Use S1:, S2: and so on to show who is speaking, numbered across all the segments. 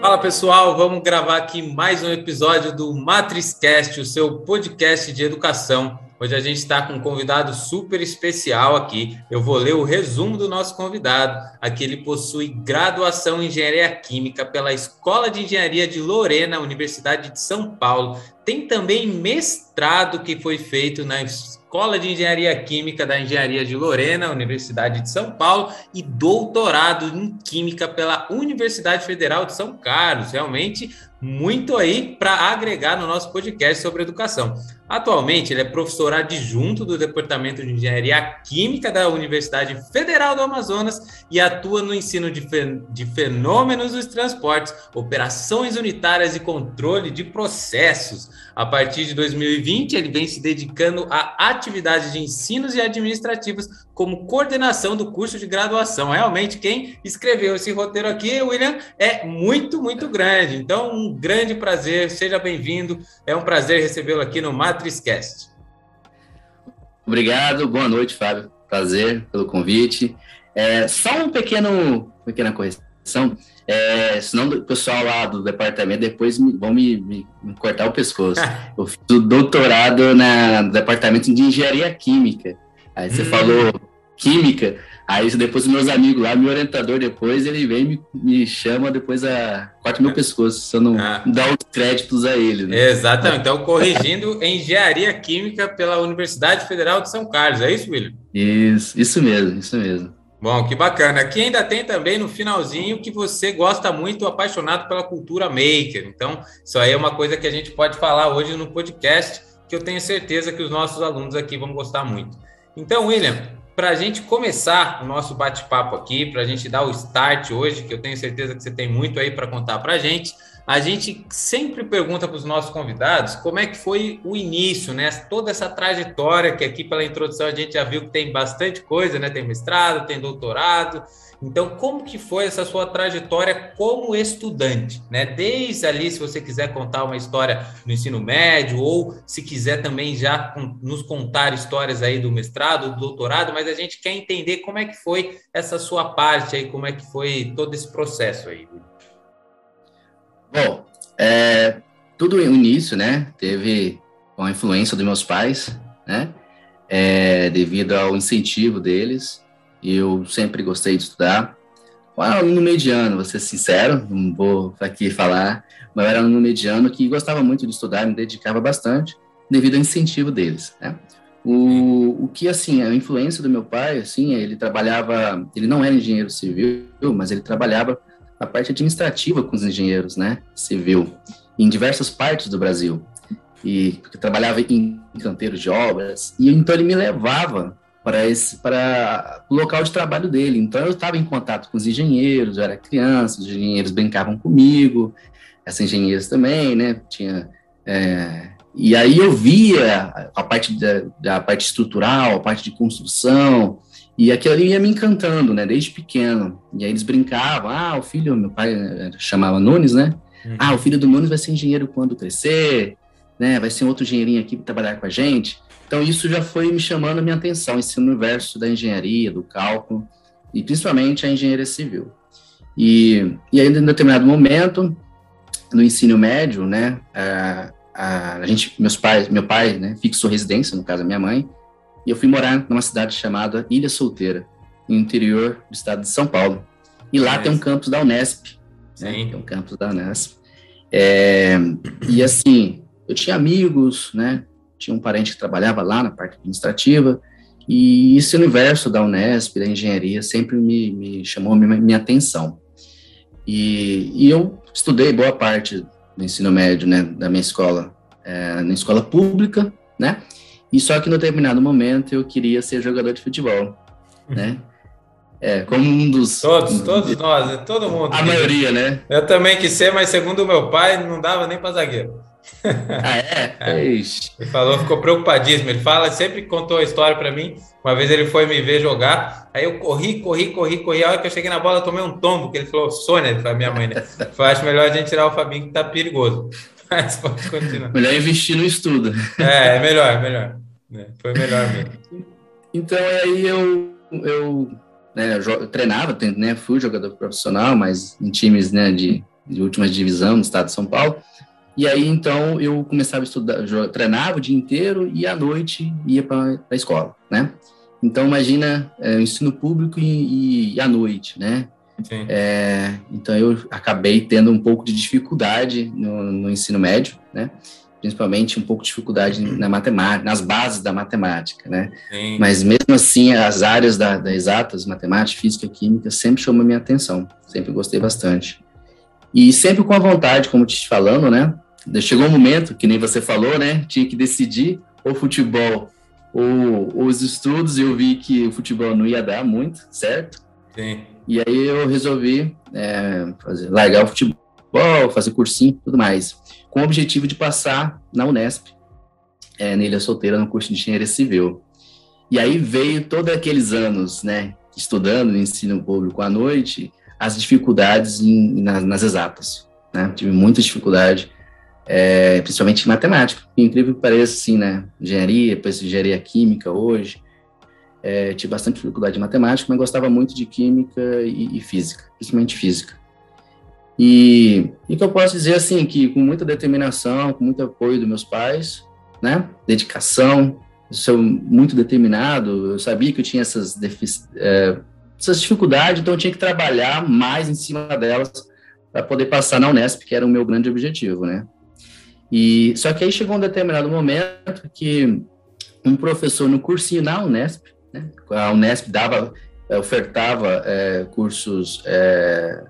S1: Fala pessoal, vamos gravar aqui mais um episódio do MatrizCast, o seu podcast de educação. Hoje a gente está com um convidado super especial aqui. Eu vou ler o resumo do nosso convidado. Aqui ele possui graduação em Engenharia Química pela Escola de Engenharia de Lorena, Universidade de São Paulo. Tem também mestrado que foi feito na Escola de Engenharia Química da Engenharia de Lorena, Universidade de São Paulo, e doutorado em Química pela Universidade Federal de São Carlos. Realmente, muito aí para agregar no nosso podcast sobre educação. Atualmente, ele é professor adjunto do Departamento de Engenharia Química da Universidade Federal do Amazonas e atua no ensino de, de fenômenos dos transportes, operações unitárias e controle de processos. A partir de 2020, ele vem se dedicando a atividades de ensinos e administrativas como coordenação do curso de graduação. Realmente, quem escreveu esse roteiro aqui, William, é muito, muito grande. Então, um grande prazer, seja bem-vindo. É um prazer recebê-lo aqui no MatrizCast.
S2: Obrigado, boa noite, Fábio. Prazer pelo convite. É, só um pequeno, pequena correção. É, senão o pessoal lá do departamento depois me, vão me, me, me, cortar o pescoço. Eu fiz o doutorado na, no departamento de engenharia química. Aí você hum. falou química, aí depois meus amigos lá, meu orientador depois, ele vem me, me chama depois a corta meu pescoço, se eu não ah. dar os créditos a ele.
S1: Né? Exatamente, então corrigindo engenharia química pela Universidade Federal de São Carlos, é isso, William?
S2: Isso, isso mesmo, isso mesmo.
S1: Bom, que bacana. Aqui ainda tem também no finalzinho que você gosta muito, apaixonado pela cultura maker. Então, isso aí é uma coisa que a gente pode falar hoje no podcast, que eu tenho certeza que os nossos alunos aqui vão gostar muito. Então, William, para a gente começar o nosso bate-papo aqui, para a gente dar o start hoje, que eu tenho certeza que você tem muito aí para contar para a gente, a gente sempre pergunta para os nossos convidados como é que foi o início, né? Toda essa trajetória que aqui pela introdução a gente já viu que tem bastante coisa, né? Tem mestrado, tem doutorado, então, como que foi essa sua trajetória como estudante, né? Desde ali, se você quiser contar uma história no ensino médio ou se quiser também já nos contar histórias aí do mestrado, do doutorado, mas a gente quer entender como é que foi essa sua parte aí, como é que foi todo esse processo aí.
S2: Bom, é, tudo início, né? Teve a influência dos meus pais, né? É, devido ao incentivo deles, eu sempre gostei de estudar. Eu era aluno mediano, vou ser sincero, não vou aqui falar, mas eu era aluno mediano que gostava muito de estudar, me dedicava bastante, devido ao incentivo deles, né? O, o que, assim, a influência do meu pai, assim, ele trabalhava, ele não era engenheiro civil, mas ele trabalhava a parte administrativa com os engenheiros, né, civil, em diversas partes do Brasil. E trabalhava em canteiros de obras, e então ele me levava para esse para o local de trabalho dele. Então eu estava em contato com os engenheiros, eu era criança, os engenheiros brincavam comigo, essas engenheiras também, né? Tinha é, e aí eu via a parte da, da, parte estrutural, a parte de construção, e aquilo ali ia me encantando, né, desde pequeno. E aí eles brincavam, ah, o filho, meu pai eh, chamava Nunes, né? Uhum. Ah, o filho do Nunes vai ser engenheiro quando crescer, né? Vai ser outro engenheirinho aqui para trabalhar com a gente. Então, isso já foi me chamando a minha atenção, esse universo da engenharia, do cálculo, e principalmente a engenharia civil. E, e aí, em determinado momento, no ensino médio, né, a, a, a gente, meus pais, meu pai, né, fixou residência, no caso, a minha mãe, e eu fui morar numa cidade chamada Ilha Solteira, no interior do estado de São Paulo. E lá é. tem um campus da Unesp. Né, tem um campus da Unesp. É, e assim, eu tinha amigos, né, tinha um parente que trabalhava lá na parte administrativa, e esse universo da Unesp, da engenharia, sempre me, me chamou minha, minha atenção. E, e, eu estudei boa parte do ensino médio, né, da minha escola, é, na escola pública, né, e só que no determinado momento eu queria ser jogador de futebol, né, é, como um dos...
S1: Todos, todos nós, né? todo mundo.
S2: A maioria, né?
S1: Eu também quis ser, mas segundo o meu pai, não dava nem para zagueiro.
S2: Ah, é? é.
S1: Ele falou, ficou preocupadíssimo. Ele fala, sempre contou a história para mim. Uma vez ele foi me ver jogar, aí eu corri, corri, corri, corri. A hora que eu cheguei na bola, eu tomei um tombo, que ele falou, Sônia, ele falou, minha mãe, né? Falei, acho melhor a gente tirar o Fabinho que tá perigoso. Mas
S2: pode continuar. Melhor investir no estudo.
S1: É, é melhor, é melhor. É, foi melhor mesmo.
S2: Então, aí eu, eu, né, eu treinava, né, fui jogador profissional, mas em times né, de de última divisão no estado de São Paulo. E aí, então, eu começava a estudar, treinava o dia inteiro e à noite ia para a escola, né? Então, imagina é, ensino público e, e à noite, né? É, então, eu acabei tendo um pouco de dificuldade no, no ensino médio, né? principalmente um pouco de dificuldade na matemática, nas bases da matemática, né? Sim. Mas mesmo assim, as áreas da, da, exatas, matemática, física, química, sempre chamam a minha atenção, sempre gostei bastante. E sempre com a vontade, como te falando, né? Chegou um momento, que nem você falou, né? Tinha que decidir ou futebol ou, ou os estudos, e eu vi que o futebol não ia dar muito, certo? Sim. E aí eu resolvi é, fazer, largar o futebol, fazer cursinho tudo mais com o objetivo de passar na Unesp, é, na Ilha Solteira, no curso de Engenharia Civil. E aí veio todos aqueles anos, né, estudando no ensino público à noite, as dificuldades em, nas, nas exatas, né, tive muita dificuldade, é, principalmente em matemática, incrível que pareça, assim, né, engenharia, depois engenharia química hoje, é, tive bastante dificuldade em matemática, mas gostava muito de química e, e física, principalmente física. E o que eu posso dizer assim, que com muita determinação, com muito apoio dos meus pais, né, dedicação, sou muito determinado, eu sabia que eu tinha essas, é, essas dificuldades, então eu tinha que trabalhar mais em cima delas para poder passar na Unesp, que era o meu grande objetivo, né. E só que aí chegou um determinado momento que um professor no cursinho na Unesp, né, a Unesp dava, ofertava é, cursos é,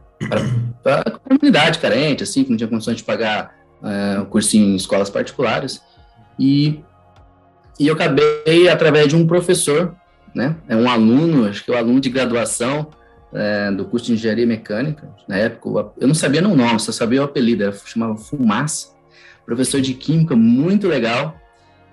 S2: para a comunidade carente, assim, que não tinha condições de pagar uh, cursinho em escolas particulares. E, e eu acabei através de um professor, né, é um aluno, acho que é um aluno de graduação é, do curso de engenharia mecânica. Na época, eu não sabia o nome, só sabia o apelido, era, chamava Fumaça. Professor de química, muito legal.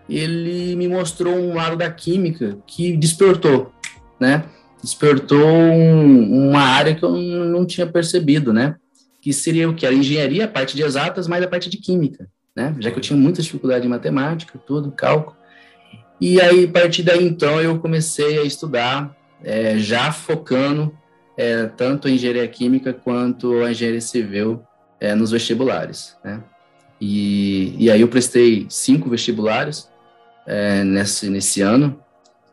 S2: Ele me mostrou um lado da química que despertou, né? despertou um, uma área que eu não tinha percebido, né? Que seria o que? A engenharia, a parte de exatas, mais a parte de química, né? Já que eu tinha muita dificuldade em matemática, tudo, cálculo. E aí, a partir daí, então, eu comecei a estudar, é, já focando é, tanto a engenharia química quanto a engenharia civil é, nos vestibulares, né? E, e aí eu prestei cinco vestibulares é, nesse, nesse ano,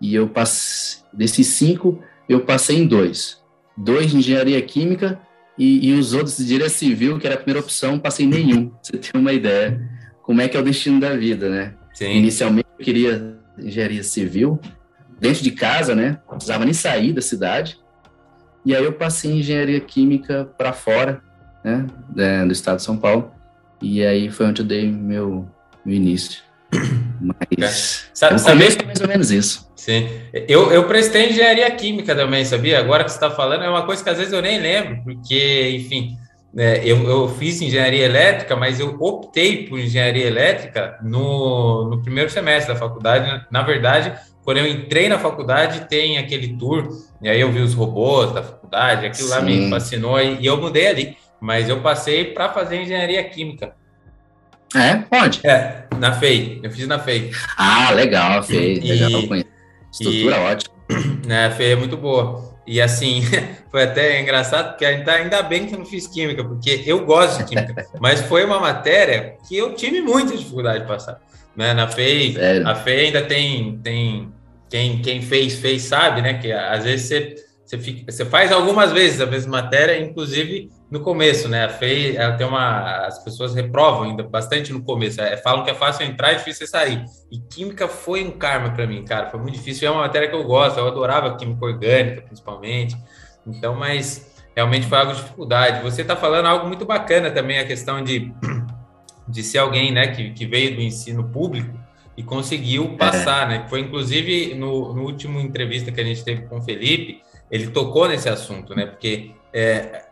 S2: e eu passei, desses cinco, eu passei em dois. Dois de engenharia química e, e os outros de direito civil, que era a primeira opção, passei nenhum. Você ter uma ideia como é que é o destino da vida, né? Sim. Inicialmente eu queria engenharia civil, dentro de casa, né? Não precisava nem sair da cidade. E aí eu passei em engenharia química para fora, né? do estado de São Paulo. E aí foi onde eu dei meu, meu início. Mas
S1: sabe, sabe é mais ou menos isso. Sim. Eu, eu prestei engenharia química também, sabia? Agora que você está falando, é uma coisa que às vezes eu nem lembro, porque, enfim, é, eu, eu fiz engenharia elétrica, mas eu optei por engenharia elétrica no, no primeiro semestre da faculdade. Na verdade, quando eu entrei na faculdade, tem aquele tour, e aí eu vi os robôs da faculdade, aquilo Sim. lá me fascinou e, e eu mudei ali. Mas eu passei para fazer engenharia química.
S2: É, pode.
S1: É, na FEI. Eu fiz na FEI.
S2: Ah, legal, a FEI. E, legal, Estrutura
S1: e, ótima. Né, a FEI é muito boa. E assim, foi até engraçado, porque ainda, ainda bem que eu não fiz química, porque eu gosto de química, mas foi uma matéria que eu tive muita dificuldade de passar. Né? Na FEI, Sério? a FEI ainda tem, tem quem, quem fez, fez, sabe, né? Que às vezes você, você, fica, você faz algumas vezes a mesma matéria, inclusive no começo, né? A FEI, ela tem uma. As pessoas reprovam ainda bastante no começo. É, falam que é fácil entrar e difícil sair. E química foi um karma para mim, cara. Foi muito difícil. É uma matéria que eu gosto. Eu adorava química orgânica, principalmente. Então, mas realmente foi algo de dificuldade. Você está falando algo muito bacana também, a questão de, de ser alguém, né, que, que veio do ensino público e conseguiu passar, é. né? Foi inclusive no, no último entrevista que a gente teve com o Felipe, ele tocou nesse assunto, né? Porque é,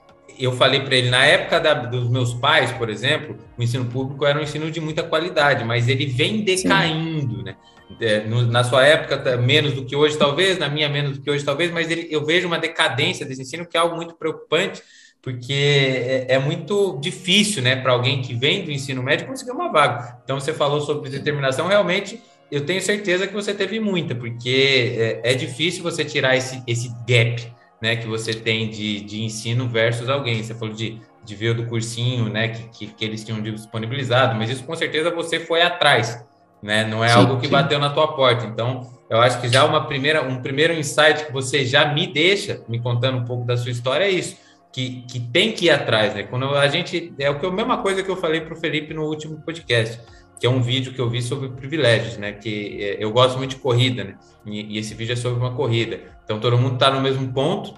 S1: eu falei para ele, na época da, dos meus pais, por exemplo, o ensino público era um ensino de muita qualidade, mas ele vem decaindo, Sim. né? É, no, na sua época, tá, menos do que hoje, talvez, na minha, menos do que hoje, talvez, mas ele, eu vejo uma decadência desse ensino que é algo muito preocupante, porque é, é muito difícil, né, para alguém que vem do ensino médio conseguir uma vaga. Então, você falou sobre determinação, realmente, eu tenho certeza que você teve muita, porque é, é difícil você tirar esse, esse gap né, que você tem de, de ensino versus alguém. Você falou de de ver do cursinho, né, que, que, que, eles tinham disponibilizado, mas isso com certeza você foi atrás, né? Não é sim, algo que sim. bateu na tua porta. Então, eu acho que já uma primeira, um primeiro insight que você já me deixa, me contando um pouco da sua história, é isso. Que, que tem que ir atrás, né? Quando a gente. É o que, a mesma coisa que eu falei para o Felipe no último podcast, que é um vídeo que eu vi sobre privilégios, né? Que é, eu gosto muito de corrida, né? E, e esse vídeo é sobre uma corrida. Então todo mundo está no mesmo ponto.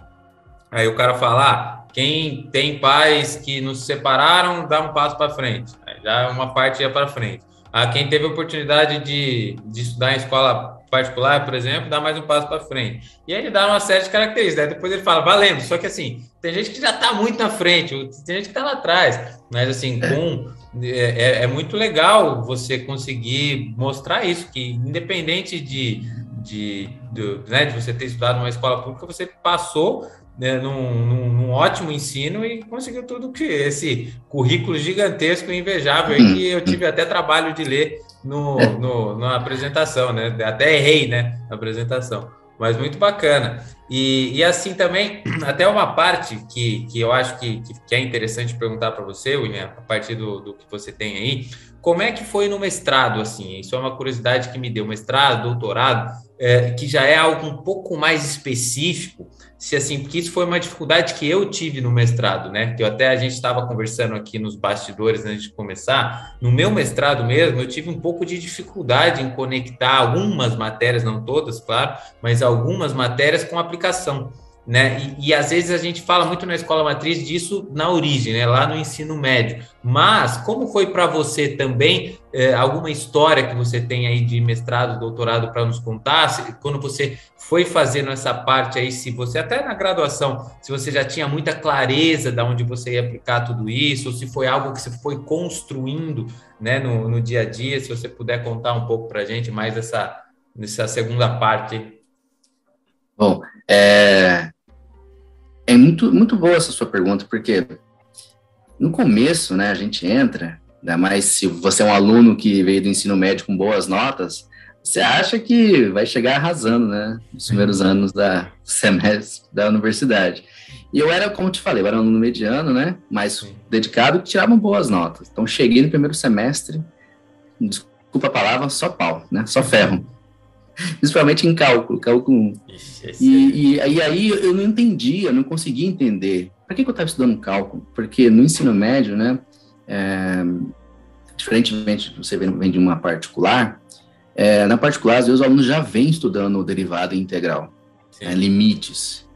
S1: Aí o cara fala: ah, quem tem pais que nos separaram, dá um passo para frente. Aí já uma parte ia para frente. Ah, quem teve a oportunidade de, de estudar em escola particular, por exemplo, dá mais um passo para frente. E aí ele dá uma série de características. Aí depois ele fala, valendo. Só que assim, tem gente que já está muito na frente, tem gente que está lá atrás. Mas assim, é. com é, é, é, muito legal você conseguir mostrar isso, que independente de, de, de, né, de você ter estudado numa escola pública, você passou né, num, num, num, ótimo ensino e conseguiu tudo que esse currículo gigantesco e invejável aí, que eu tive até trabalho de ler no, no, na apresentação, né? Até errei, né? Na apresentação. Mas muito bacana. E, e assim também, até uma parte que, que eu acho que, que é interessante perguntar para você, William, a partir do, do que você tem aí, como é que foi no mestrado, assim? Isso é uma curiosidade que me deu. Mestrado, doutorado, é, que já é algo um pouco mais específico, se assim, porque isso foi uma dificuldade que eu tive no mestrado, né? Que eu até a gente estava conversando aqui nos bastidores antes de começar. No meu mestrado mesmo, eu tive um pouco de dificuldade em conectar algumas matérias, não todas, claro, mas algumas matérias com aplicação né? E, e, às vezes a gente fala muito na escola matriz disso na origem, né? Lá no ensino médio. Mas como foi para você também é, alguma história que você tem aí de mestrado, doutorado para nos contar? Se, quando você foi fazendo essa parte aí, se você até na graduação, se você já tinha muita clareza de onde você ia aplicar tudo isso, ou se foi algo que você foi construindo, né? No, no dia a dia, se você puder contar um pouco para a gente mais essa nessa segunda parte.
S2: Bom, é, é muito, muito boa essa sua pergunta, porque no começo, né, a gente entra, ainda mais se você é um aluno que veio do ensino médio com boas notas, você acha que vai chegar arrasando, né, nos primeiros anos da semestre da universidade. E eu era, como te falei, eu era um aluno mediano, né, mais dedicado, que tirava boas notas. Então, cheguei no primeiro semestre, desculpa a palavra, só pau, né, só ferro. Principalmente em cálculo, cálculo 1. E, é e, e, aí eu não entendia, não conseguia entender. Para que, que eu estava estudando cálculo? Porque no ensino médio, né, é, diferentemente você vem de uma particular, é, na particular, às vezes os alunos já vêm estudando derivada integral, né, limites.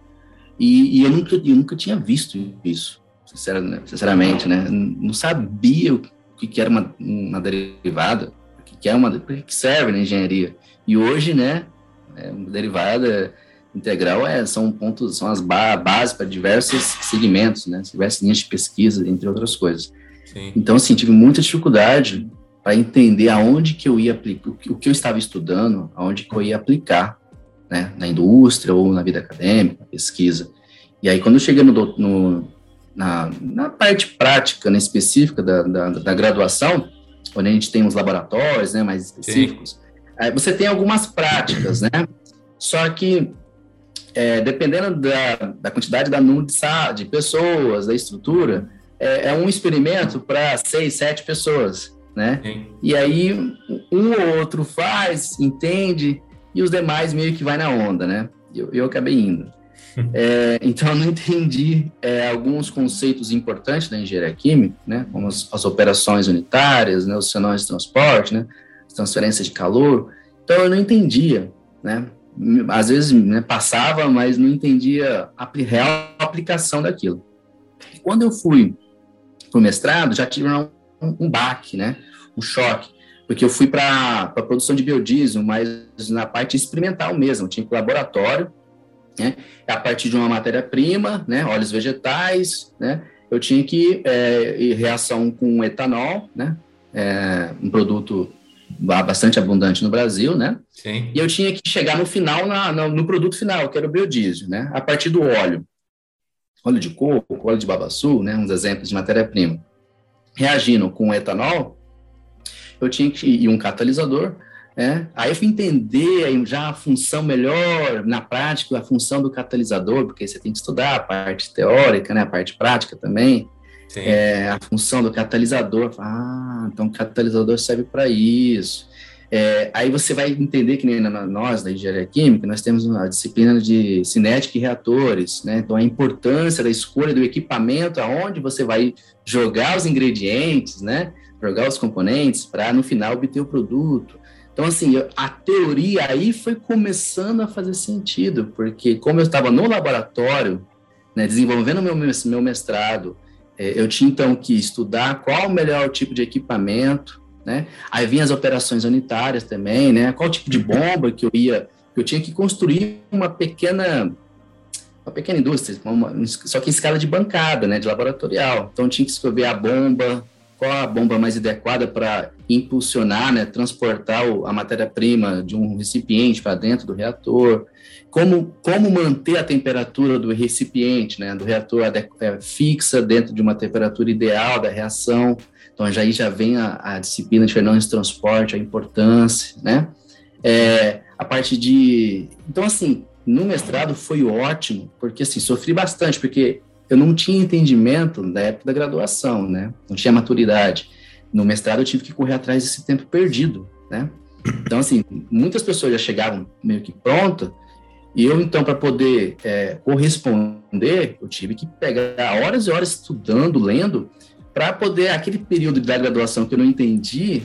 S2: E, e, eu, nunca, eu nunca tinha visto isso, sinceramente, né? Não sabia o que, que era uma, uma derivada, que, é uma, que serve na engenharia. E hoje, né, é, derivada integral é, são pontos, são as ba bases para diversos segmentos, né, diversas linhas de pesquisa, entre outras coisas. Sim. Então, assim, tive muita dificuldade para entender aonde que eu ia aplicar, o que eu estava estudando, aonde que eu ia aplicar, né, na indústria ou na vida acadêmica, na pesquisa. E aí, quando eu cheguei no, no na, na, parte prática, né, específica da, da, da, graduação, onde a gente tem os laboratórios, né, mais específicos, Sim você tem algumas práticas, né? Só que, é, dependendo da, da quantidade da número de, pessoas, da estrutura, é, é um experimento para seis, sete pessoas, né? Sim. E aí, um ou outro faz, entende, e os demais meio que vai na onda, né? Eu, eu acabei indo. É, então, eu não entendi é, alguns conceitos importantes da engenharia química, né, como as, as operações unitárias, né, os senões de transporte, né, transferência de calor. Então eu não entendia, né? Às vezes né, passava, mas não entendia a real aplicação daquilo. Quando eu fui para o mestrado, já tive um, um baque, né? Um choque, porque eu fui para a produção de biodiesel, mas na parte experimental mesmo, tinha que laboratório, né? A partir de uma matéria-prima, né? Óleos vegetais, né? Eu tinha que é, reação com etanol, né? É, um produto bastante abundante no Brasil, né? Sim. E eu tinha que chegar no final, na, no, no produto final, que era o biodiesel, né? A partir do óleo. Óleo de coco, óleo de babaçu, né? Uns exemplos de matéria-prima. Reagindo com etanol, eu tinha que ir um catalisador, né? Aí eu fui entender já a função melhor, na prática, a função do catalisador, porque você tem que estudar a parte teórica, né? A parte prática também. é, a função do catalisador. Ah, então o catalisador serve para isso. É, aí você vai entender que nem nós, da engenharia química, nós temos uma disciplina de cinética e reatores, né? Então, a importância da escolha do equipamento, aonde você vai jogar os ingredientes, né? Jogar os componentes para, no final, obter o produto. Então, assim, a teoria aí foi começando a fazer sentido, porque como eu estava no laboratório, né, desenvolvendo meu, meu mestrado, é, eu tinha, então, que estudar qual o melhor tipo de equipamento, né? Aí vinha as operações unitárias também, né? Qual tipo de bomba que eu ia, eu tinha que construir uma pequena uma pequena indústria, uma, só que em escala de bancada, né, de laboratorial. Então tinha que escolher a bomba, qual a bomba mais adequada para impulsionar, né, transportar a matéria-prima de um recipiente para dentro do reator, como, como manter a temperatura do recipiente, né, do reator é, fixa dentro de uma temperatura ideal da reação. Então, já aí já vem a, a disciplina de de transporte, a importância, né? É, a parte de... Então, assim, no mestrado foi ótimo, porque, assim, sofri bastante, porque eu não tinha entendimento da época da graduação, né? Não tinha maturidade. No mestrado eu tive que correr atrás desse tempo perdido, né? Então, assim, muitas pessoas já chegavam meio que pronta, e eu, então, para poder é, corresponder, eu tive que pegar horas e horas estudando, lendo, para poder, aquele período da graduação que eu não entendi,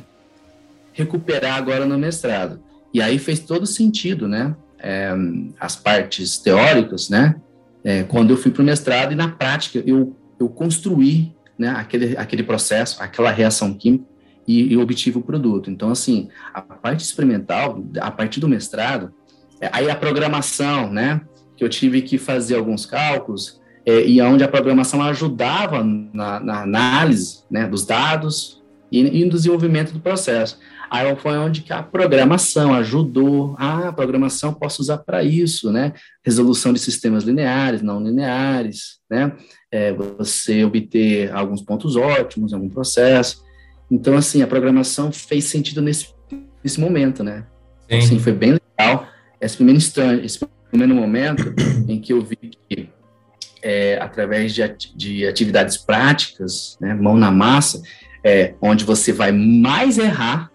S2: recuperar agora no mestrado. E aí fez todo sentido, né? É, as partes teóricas, né? É, quando eu fui para o mestrado e na prática eu, eu construí né, aquele, aquele processo, aquela reação química e, e obtive o produto. Então, assim, a parte experimental, a partir do mestrado, é, aí a programação, né? Que eu tive que fazer alguns cálculos, é, e onde a programação ajudava na, na análise né, dos dados e, e, no desenvolvimento do processo. Aí foi onde que a programação ajudou. Ah, a programação posso usar para isso, né? Resolução de sistemas lineares, não lineares, né? É, você obter alguns pontos ótimos em algum processo. Então, assim, a programação fez sentido nesse, nesse momento, né? Sim. Assim, foi bem legal. Esse primeiro instante, esse primeiro momento em que eu vi que é, através de, de, atividades práticas, né, mão na massa, é, onde você vai mais errar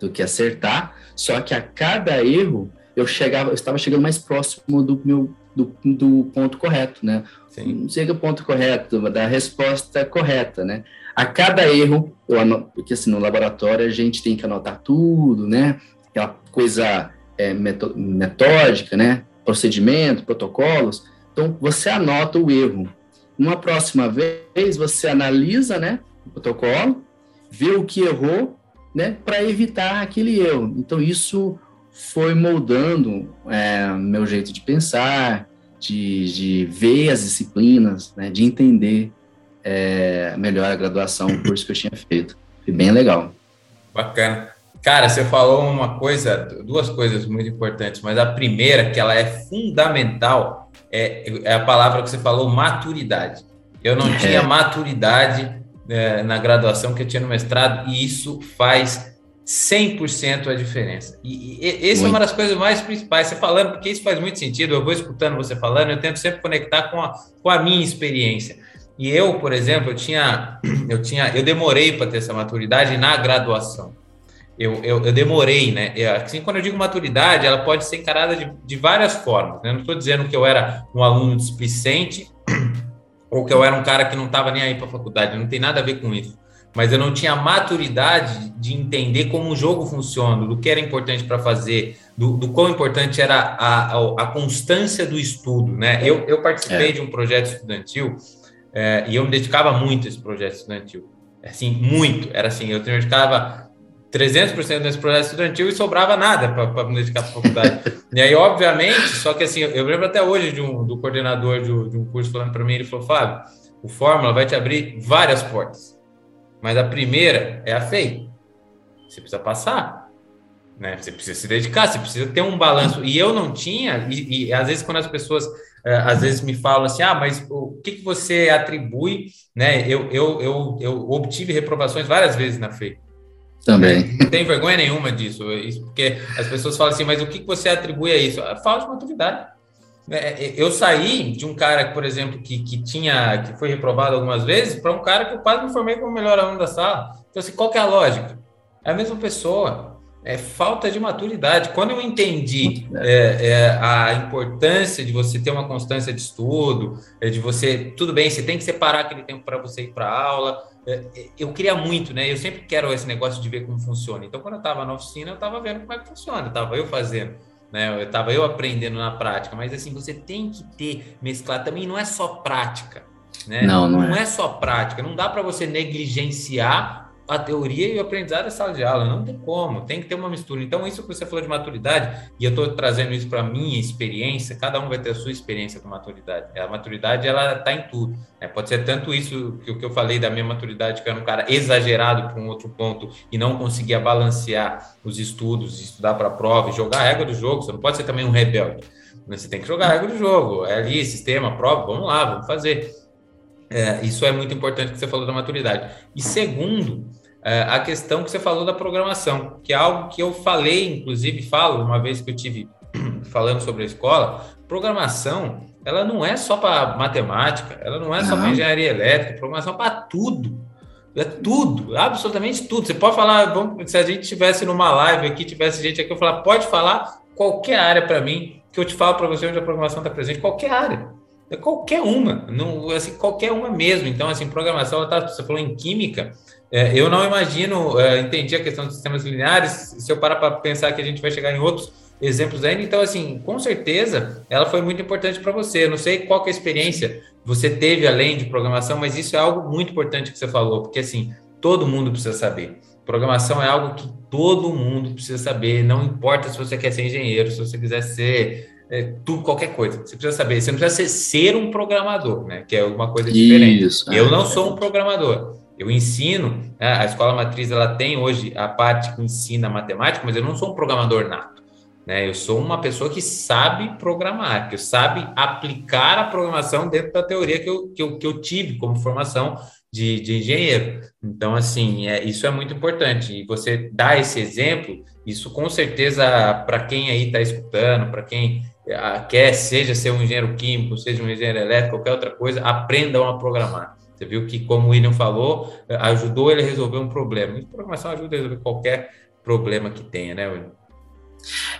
S2: do que acertar, só que a cada erro eu chegava, eu estava chegando mais próximo do meu do, do ponto correto, né? Sim. Não chega o ponto correto, da resposta correta, né? A cada erro, eu anoto, porque assim, no laboratório a gente tem que anotar tudo, né? Aquela coisa é, metódica, né? Procedimento, protocolos. Então, você anota o erro. Numa próxima vez, você analisa né, o protocolo, vê o que errou, né, para evitar aquele erro. Então, isso foi moldando é, meu jeito de pensar, de, de ver as disciplinas, né, de entender é, melhor a graduação, o curso que eu tinha feito. Foi bem legal.
S1: Bacana. Cara, você falou uma coisa, duas coisas muito importantes, mas a primeira, que ela é fundamental, é, é a palavra que você falou, maturidade. Eu não é. tinha maturidade é, na graduação que eu tinha no mestrado, e isso faz 100% a diferença. E, e essa é uma das coisas mais principais. Você falando, porque isso faz muito sentido, eu vou escutando você falando, eu tento sempre conectar com a, com a minha experiência. E eu, por exemplo, eu tinha, eu tinha, eu demorei para ter essa maturidade na graduação eu, eu, eu, demorei, né? Eu, assim, quando eu digo maturidade, ela pode ser encarada de, de várias formas. Né? Não estou dizendo que eu era um aluno displicente ou que eu era um cara que não estava nem aí para a faculdade, não tem nada a ver com isso. Mas eu não tinha maturidade de entender como o jogo funciona, do que era importante para fazer, do, do quão importante era a, a, a, constância do estudo, né? Eu, eu participei é. de um projeto estudantil é, e eu me dedicava muito a esse projeto estudantil. Assim, muito. Era assim, eu dedicava 300% nesse projeto estudantil e sobrava nada para me dedicar para a faculdade. e aí, obviamente, só que assim, eu lembro até hoje de um, do coordenador de, de um curso falando para mim, ele falou, Fábio, o Fórmula vai te abrir várias portas, mas a primeira é a FEI. Você precisa passar, né? Você precisa se dedicar, você precisa ter um balanço. E eu não tinha, e, e às vezes quando as pessoas é, às vezes me falam assim, ah, mas o que, que você atribui, né? Eu, eu, eu, eu obtive reprovações várias vezes na FEI.
S2: Também.
S1: Não tem vergonha nenhuma disso, isso, porque as pessoas falam assim, mas o que você atribui a isso? A falta de maturidade. É, é, eu saí de um cara, por exemplo, que, que tinha, que foi reprovado algumas vezes, para um cara que eu quase me formei como melhor aluno da sala. Então, assim, qual que é a lógica? É a mesma pessoa. É falta de maturidade. Quando eu entendi é, é, a importância de você ter uma constância de estudo, é, de você, tudo bem, você tem que separar aquele tempo para você ir para aula. É, eu queria muito, né? Eu sempre quero esse negócio de ver como funciona. Então, quando eu estava na oficina, eu estava vendo como é que funciona, estava eu fazendo né? Eu estava eu aprendendo na prática, mas assim, você tem que ter, mesclar também, não é só prática, né?
S2: Não, não,
S1: não
S2: é.
S1: é só prática, não dá para você negligenciar a teoria e o aprendizado da sala de aula. Não tem como, tem que ter uma mistura. Então, isso que você falou de maturidade, e eu estou trazendo isso para a minha experiência, cada um vai ter a sua experiência com maturidade. A maturidade, ela está em tudo. Né? Pode ser tanto isso que o que eu falei da minha maturidade, que era um cara exagerado para um outro ponto e não conseguia balancear os estudos, estudar para a prova e jogar a regra do jogo. Você não pode ser também um rebelde. Você tem que jogar a regra do jogo. É ali, sistema, prova, vamos lá, vamos fazer. É, isso é muito importante que você falou da maturidade. E segundo, é, a questão que você falou da programação, que é algo que eu falei, inclusive falo uma vez que eu tive falando sobre a escola, programação, ela não é só para matemática, ela não é só para engenharia elétrica, programação é para tudo. É tudo, absolutamente tudo. Você pode falar, vamos, se a gente tivesse numa live aqui, tivesse gente aqui, eu falar, pode falar qualquer área para mim, que eu te falo para você onde a programação está presente, qualquer área. É qualquer uma, não, assim, qualquer uma mesmo. Então, assim, programação, tá, você falou em química, é, eu não imagino, é, entendi a questão dos sistemas lineares, se eu parar para pensar que a gente vai chegar em outros exemplos ainda, então, assim, com certeza, ela foi muito importante para você. Eu não sei qual que é a experiência você teve além de programação, mas isso é algo muito importante que você falou, porque, assim, todo mundo precisa saber. Programação é algo que todo mundo precisa saber, não importa se você quer ser engenheiro, se você quiser ser é, tudo, qualquer coisa. Você precisa saber. Você não precisa ser, ser um programador, né? Que é uma coisa diferente. Isso, eu é, não sou um programador. Eu ensino, né? a escola matriz ela tem hoje a parte que ensina matemática, mas eu não sou um programador nato. Né? Eu sou uma pessoa que sabe programar, que sabe aplicar a programação dentro da teoria que eu, que eu, que eu tive como formação de, de engenheiro. Então, assim, é, isso é muito importante. E você dá esse exemplo, isso com certeza, para quem aí está escutando, para quem quer, seja ser um engenheiro químico, seja um engenheiro elétrico, qualquer outra coisa, aprendam a programar. Você viu que, como o William falou, ajudou ele a resolver um problema. E programação ajuda a resolver qualquer problema que tenha, né, William?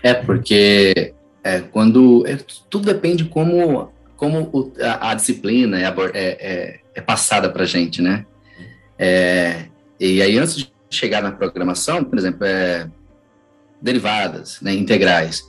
S2: É, porque é, quando. É, tudo depende como, como o, a, a, disciplina é, é, é, é passada para a gente, né? É, e aí, antes de chegar na programação, por exemplo, é, derivadas, né, integrais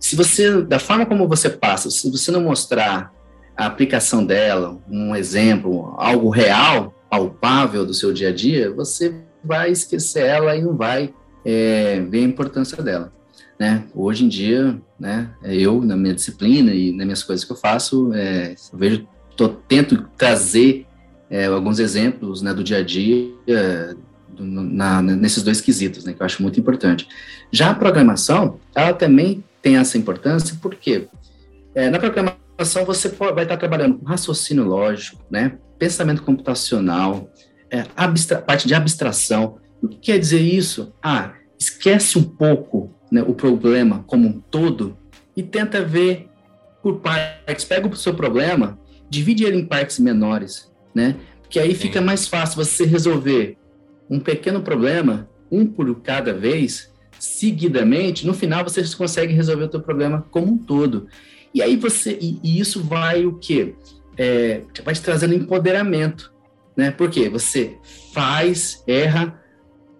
S2: se você, da forma como você passa, se você não mostrar a aplicação dela, um exemplo, algo real, palpável do seu dia a dia, você vai esquecer ela e não vai é, ver a importância dela. Né? Hoje em dia, né, eu, na minha disciplina e nas minhas coisas que eu faço, é, eu vejo, tô, tento trazer é, alguns exemplos né, do dia a dia do, na, nesses dois quesitos, né, que eu acho muito importante. Já a programação, ela também tem essa importância, porque é, na programação você vai estar trabalhando com raciocínio lógico, né, pensamento computacional, é, abstra parte de abstração. O que quer dizer isso? Ah, esquece um pouco né, o problema como um todo e tenta ver por partes. Pega o seu problema, divide ele em partes menores, né? Porque aí fica mais fácil você resolver um pequeno problema, um por cada vez, seguidamente, no final você consegue resolver o teu problema como um todo. E aí você, e, e isso vai o quê? É, vai te trazendo empoderamento, né? Porque você faz, erra,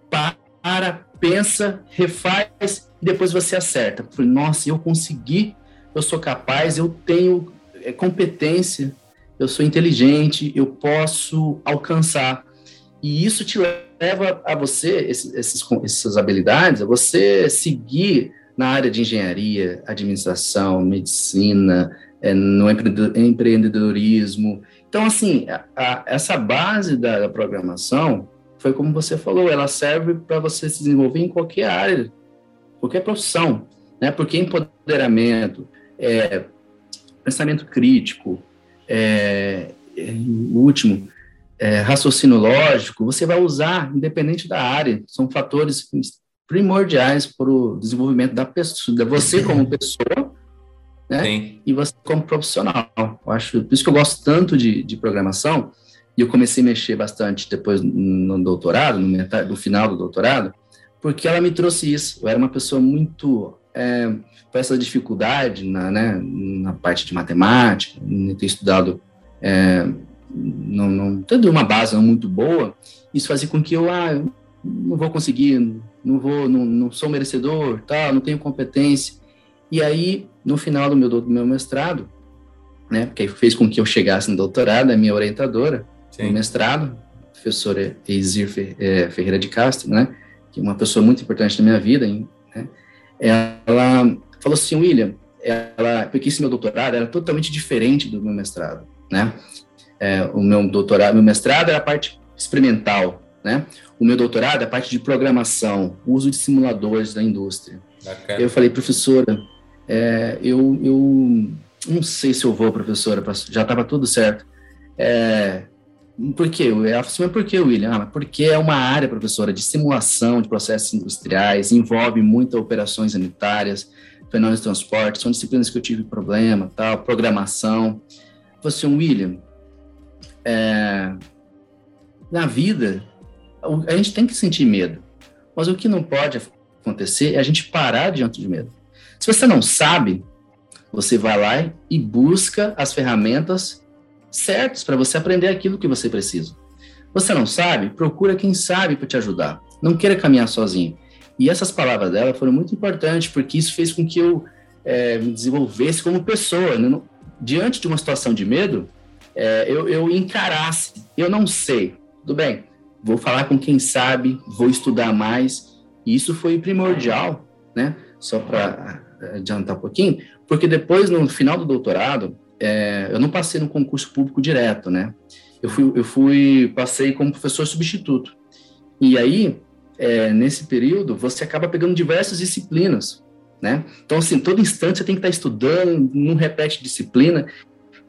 S2: para, pensa, refaz, e depois você acerta. Nossa, eu consegui, eu sou capaz, eu tenho é, competência, eu sou inteligente, eu posso alcançar. E isso te leva a você, esses, esses, essas habilidades, a você seguir na área de engenharia, administração, medicina, é, no empreendedorismo. Então, assim, a, a, essa base da, da, programação foi como você falou, ela serve para você se desenvolver em qualquer área, qualquer profissão, né? Porque empoderamento, é, pensamento crítico, é, é, o último, é, raciocínio lógico, você vai usar independente da área. São fatores primordiais para o desenvolvimento da pessoa, de você como pessoa, né? Sim. E você como profissional. Eu acho, por isso que eu gosto tanto de, de programação, e eu comecei a mexer bastante depois no doutorado, no, metade, no final do doutorado, porque ela me trouxe isso. Eu era uma pessoa muito é, com essa dificuldade na, né, na parte de matemática, não ter estudado, é, não, não tendo uma base não muito boa, isso fazia com que eu, ah, não vou conseguir, não vou, não, não sou merecedor, tal, não tenho competência. E aí, no final do meu, do meu mestrado, né, que fez com que eu chegasse no doutorado, a minha orientadora Sim. no mestrado, professora Eizir é, Ferreira de Castro, né, que é uma pessoa muito importante na minha vida, né, ela falou assim, William, ela, porque esse meu doutorado era totalmente diferente do meu mestrado, né, é, o meu doutorado, meu mestrado era a parte experimental, né, o meu doutorado é a parte de programação, uso de simuladores da indústria. Bacana. Eu falei, professora, é, eu, eu não sei se eu vou, professora, já estava tudo certo. É, por quê? Ela falou assim, mas por que, William? Ah, porque é uma área, professora, de simulação de processos industriais, envolve muitas operações sanitárias, fenômenos de transporte, são disciplinas que eu tive problema, tal, programação. Falei assim, William, é, na vida, a gente tem que sentir medo, mas o que não pode acontecer é a gente parar diante de medo. Se você não sabe, você vai lá e busca as ferramentas certas para você aprender aquilo que você precisa. Você não sabe? Procura quem sabe para te ajudar. Não queira caminhar sozinho. E essas palavras dela foram muito importantes, porque isso fez com que eu é, me desenvolvesse como pessoa. Né? Diante de uma situação de medo, é, eu, eu encarasse. Eu não sei. Tudo bem, vou falar com quem sabe, vou estudar mais. E isso foi primordial, né? Só para adiantar um pouquinho, porque depois, no final do doutorado, é, eu não passei no concurso público direto, né? Eu fui, eu fui, passei como professor substituto. E aí, é, nesse período, você acaba pegando diversas disciplinas, né? Então, assim, todo instante você tem que estar estudando, não repete disciplina.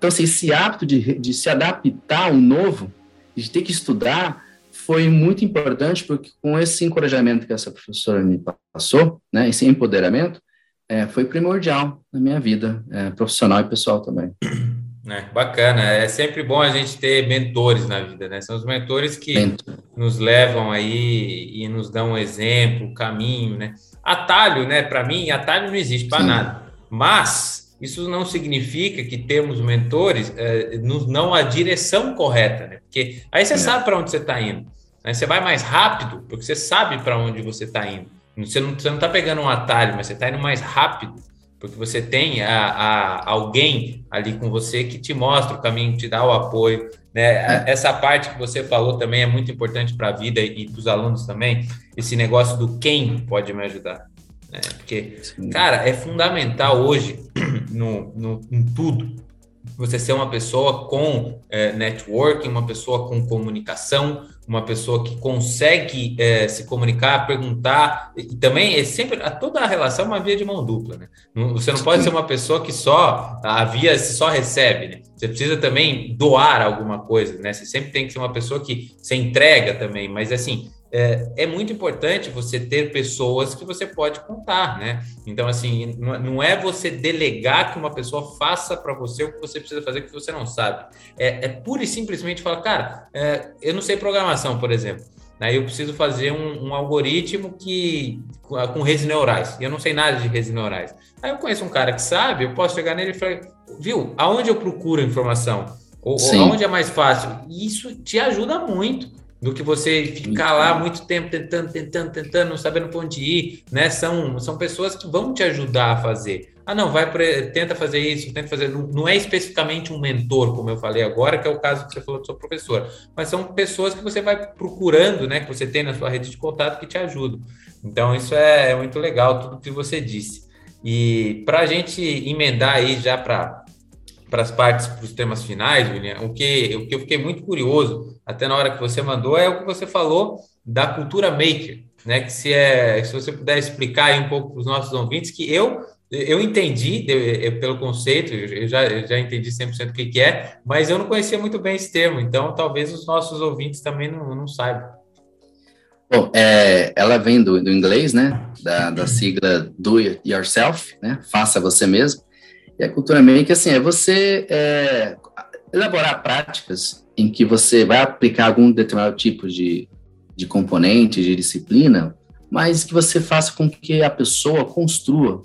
S2: Então, assim, esse hábito de, de se adaptar ao novo, de ter que estudar, foi muito importante, porque com esse encorajamento que essa professora me passou, né, esse empoderamento, é, foi primordial na minha vida, é, profissional e pessoal também.
S1: É, bacana, é sempre bom a gente ter mentores na vida, né? São os mentores que Mentor. nos levam aí e nos dão um exemplo, caminho, né? Atalho, né? Para mim, atalho não existe para nada. Mas isso não significa que temos mentores, é, não a direção correta, né? Porque aí você é. sabe para onde você está indo. Né? Você vai mais rápido, porque você sabe para onde você está indo. Você não está pegando um atalho, mas você está indo mais rápido, porque você tem a, a, alguém ali com você que te mostra o caminho, te dá o apoio. Né? É. Essa parte que você falou também é muito importante para a vida e para os alunos também, esse negócio do quem pode me ajudar. Né? Porque, cara, é fundamental hoje, no, no, em tudo, você ser uma pessoa com é, networking, uma pessoa com comunicação, uma pessoa que consegue é, se comunicar, perguntar, e também é sempre, a toda a relação é uma via de mão dupla, né? Você não pode ser uma pessoa que só, a via só recebe, né? Você precisa também doar alguma coisa, né? Você sempre tem que ser uma pessoa que se entrega também, mas assim, é, é, muito importante você ter pessoas que você pode contar, né? Então, assim, não é você delegar que uma pessoa faça para você o que você precisa fazer que você não sabe. É, é pura e simplesmente falar, cara, é, eu não sei programação, por exemplo. Aí eu preciso fazer um, um, algoritmo que com redes neurais. E eu não sei nada de redes neurais. Aí eu conheço um cara que sabe, eu posso chegar nele e falar, viu, aonde eu procuro informação? Ou, ou aonde é mais fácil? Isso te ajuda muito do que você ficar lá muito tempo tentando, tentando, tentando, não sabendo para onde ir, né? São, são pessoas que vão te ajudar a fazer. Ah, não, vai pra, tenta fazer isso, tenta fazer. Não, não, é especificamente um mentor, como eu falei agora, que é o caso que você falou do seu professor, mas são pessoas que você vai procurando, né? Que você tem na sua rede de contato que te ajudam. Então, isso é, é muito legal, tudo que você disse. E para a gente emendar aí já para para as partes, para os temas finais, William, o que, o que eu fiquei muito curioso, até na hora que você mandou, é o que você falou da cultura maker, né? Que se, é, se você puder explicar um pouco para os nossos ouvintes, que eu eu entendi pelo conceito, eu já, eu já entendi 100% o que, que é, mas eu não conhecia muito bem esse termo, então talvez os nossos ouvintes também não, não saibam.
S2: Bom, é, ela vem do, do inglês, né, da, da sigla do yourself, né, faça você mesmo, E a cultura make, assim, é você é, elaborar práticas em que você vai aplicar algum determinado tipo de, de componente, de disciplina, mas que você faça com que a pessoa construa.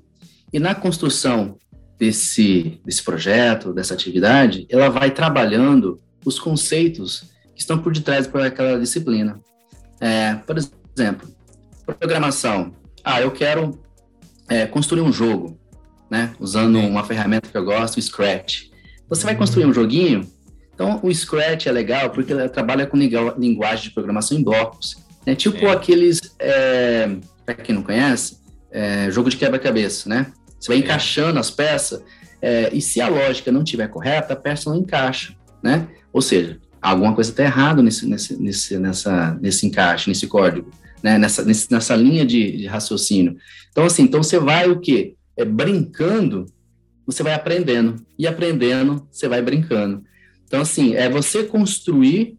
S2: E na construção desse, desse projeto, dessa atividade, ela vai trabalhando os conceitos que estão por detrás daquela disciplina. É, por exemplo, programação. Ah, eu quero é, construir um jogo, né? Usando Sim. uma ferramenta que eu gosto, o Scratch. Você vai construir um joguinho, então o Scratch é legal porque ele trabalha com linguagem de programação em blocos. Né? Tipo Sim. aqueles, é, para quem não conhece, é, jogo de quebra-cabeça, né? Você vai Sim. encaixando as peças é, e se a lógica não estiver correta, a peça não encaixa, né? Ou seja, alguma coisa está errada nesse, nesse, nesse, nessa, nesse encaixe, nesse código, né? nessa, nesse, nessa linha de, de, raciocínio. Então, assim, então você vai o quê? É, brincando, você vai aprendendo. E aprendendo, você vai brincando. Então, assim, é você construir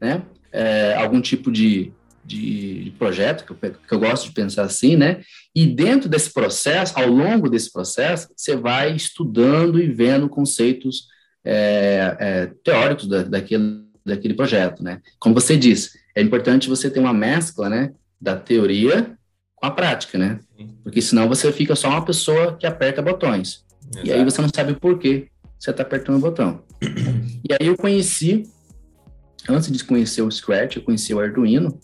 S2: né, é, algum tipo de, de projeto, que eu, que eu, gosto de pensar assim, né? E dentro desse processo, ao longo desse processo, você vai estudando e vendo conceitos é, é, teóricos da, daquele, daquele projeto, né? Como você disse, é importante você ter uma mescla, né, da teoria com a prática, né? Porque senão você fica só uma pessoa que aperta botões. Exato. E aí você não sabe por que você está apertando o botão. e aí eu conheci, antes de conhecer o Scratch, eu conheci o Arduino,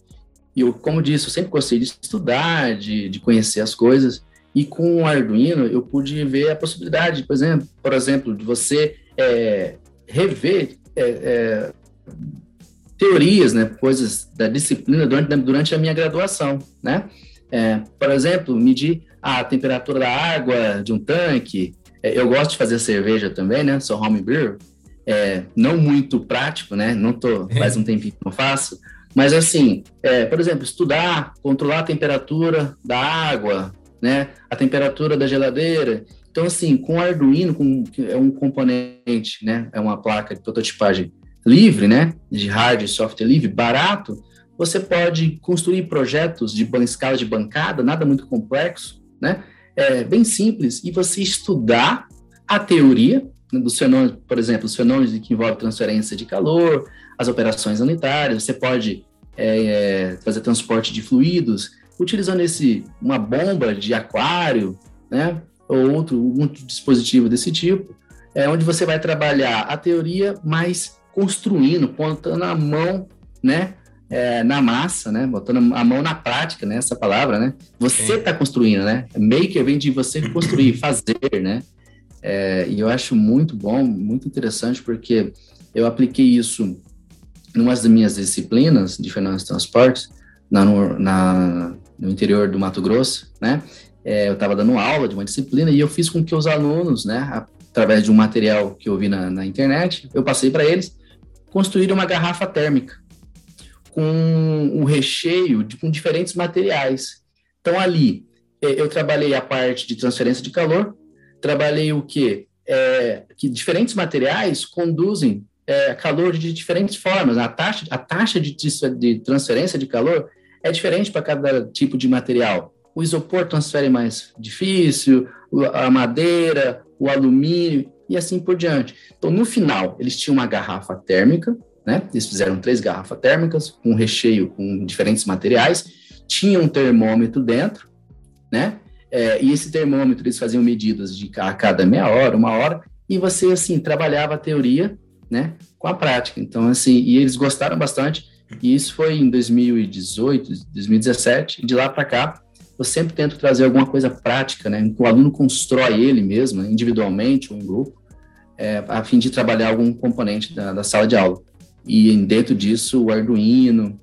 S2: e eu, como disse, eu sempre gostei de estudar, de, de conhecer as coisas, e com o Arduino eu pude ver a possibilidade, por exemplo, por exemplo de você é, rever é, é, teorias, né, coisas da disciplina durante, durante a minha graduação, né? É, por exemplo, medir a temperatura da água de um tanque. É, eu gosto de fazer cerveja também, né? Sou home beer. É, não muito prático, né? Não tô faz um tempinho que não faço, mas assim, é, por exemplo, estudar, controlar a temperatura da água, né? A temperatura da geladeira. Então, assim, com Arduino, com, é um componente, né? É uma placa de prototipagem livre, né? De hardware e software livre, barato. Você pode construir projetos de escala de bancada, nada muito complexo, né? É bem simples. E você estudar a teoria né, dos fenômenos, por exemplo, os fenômenos que envolvem transferência de calor, as operações unitárias. Você pode é, é, fazer transporte de fluidos utilizando esse uma bomba de aquário, né? ou outro, dispositivo desse tipo, é onde você vai trabalhar a teoria, mas construindo, botando a mão, né, é, na massa, né, botando a mão na prática, né, essa palavra, né, você está construindo, né, maker vem de você construir, fazer, né, é, e eu acho muito bom, muito interessante, porque eu apliquei isso em uma das minhas disciplinas de finanças e transportes, na, no, na, no interior do Mato Grosso, né, é, eu estava dando aula de uma disciplina e eu fiz com que os alunos, né, através de um material que eu vi na, na internet, eu passei para eles construir uma garrafa térmica com um recheio de, com diferentes materiais. Então ali é, eu trabalhei a parte de transferência de calor, trabalhei o que é, que diferentes materiais conduzem é, calor de diferentes formas. A taxa, a taxa de, de transferência de calor é diferente para cada tipo de material o isopor transfere mais difícil, a madeira, o alumínio e assim por diante. Então, no final, eles tinham uma garrafa térmica, né? Eles fizeram três garrafas térmicas com recheio com diferentes materiais, tinha um termômetro dentro, né? É, e esse termômetro eles faziam medidas de a cada meia hora, uma hora, e você assim trabalhava a teoria, né, com a prática. Então assim, e eles gostaram bastante. E isso foi em 2018, 2017, e de lá para cá eu sempre tento trazer alguma coisa prática, né? Que o aluno constrói ele mesmo, né? individualmente ou em grupo, é, a fim de trabalhar algum componente da, da, sala de aula. E dentro disso, o Arduino,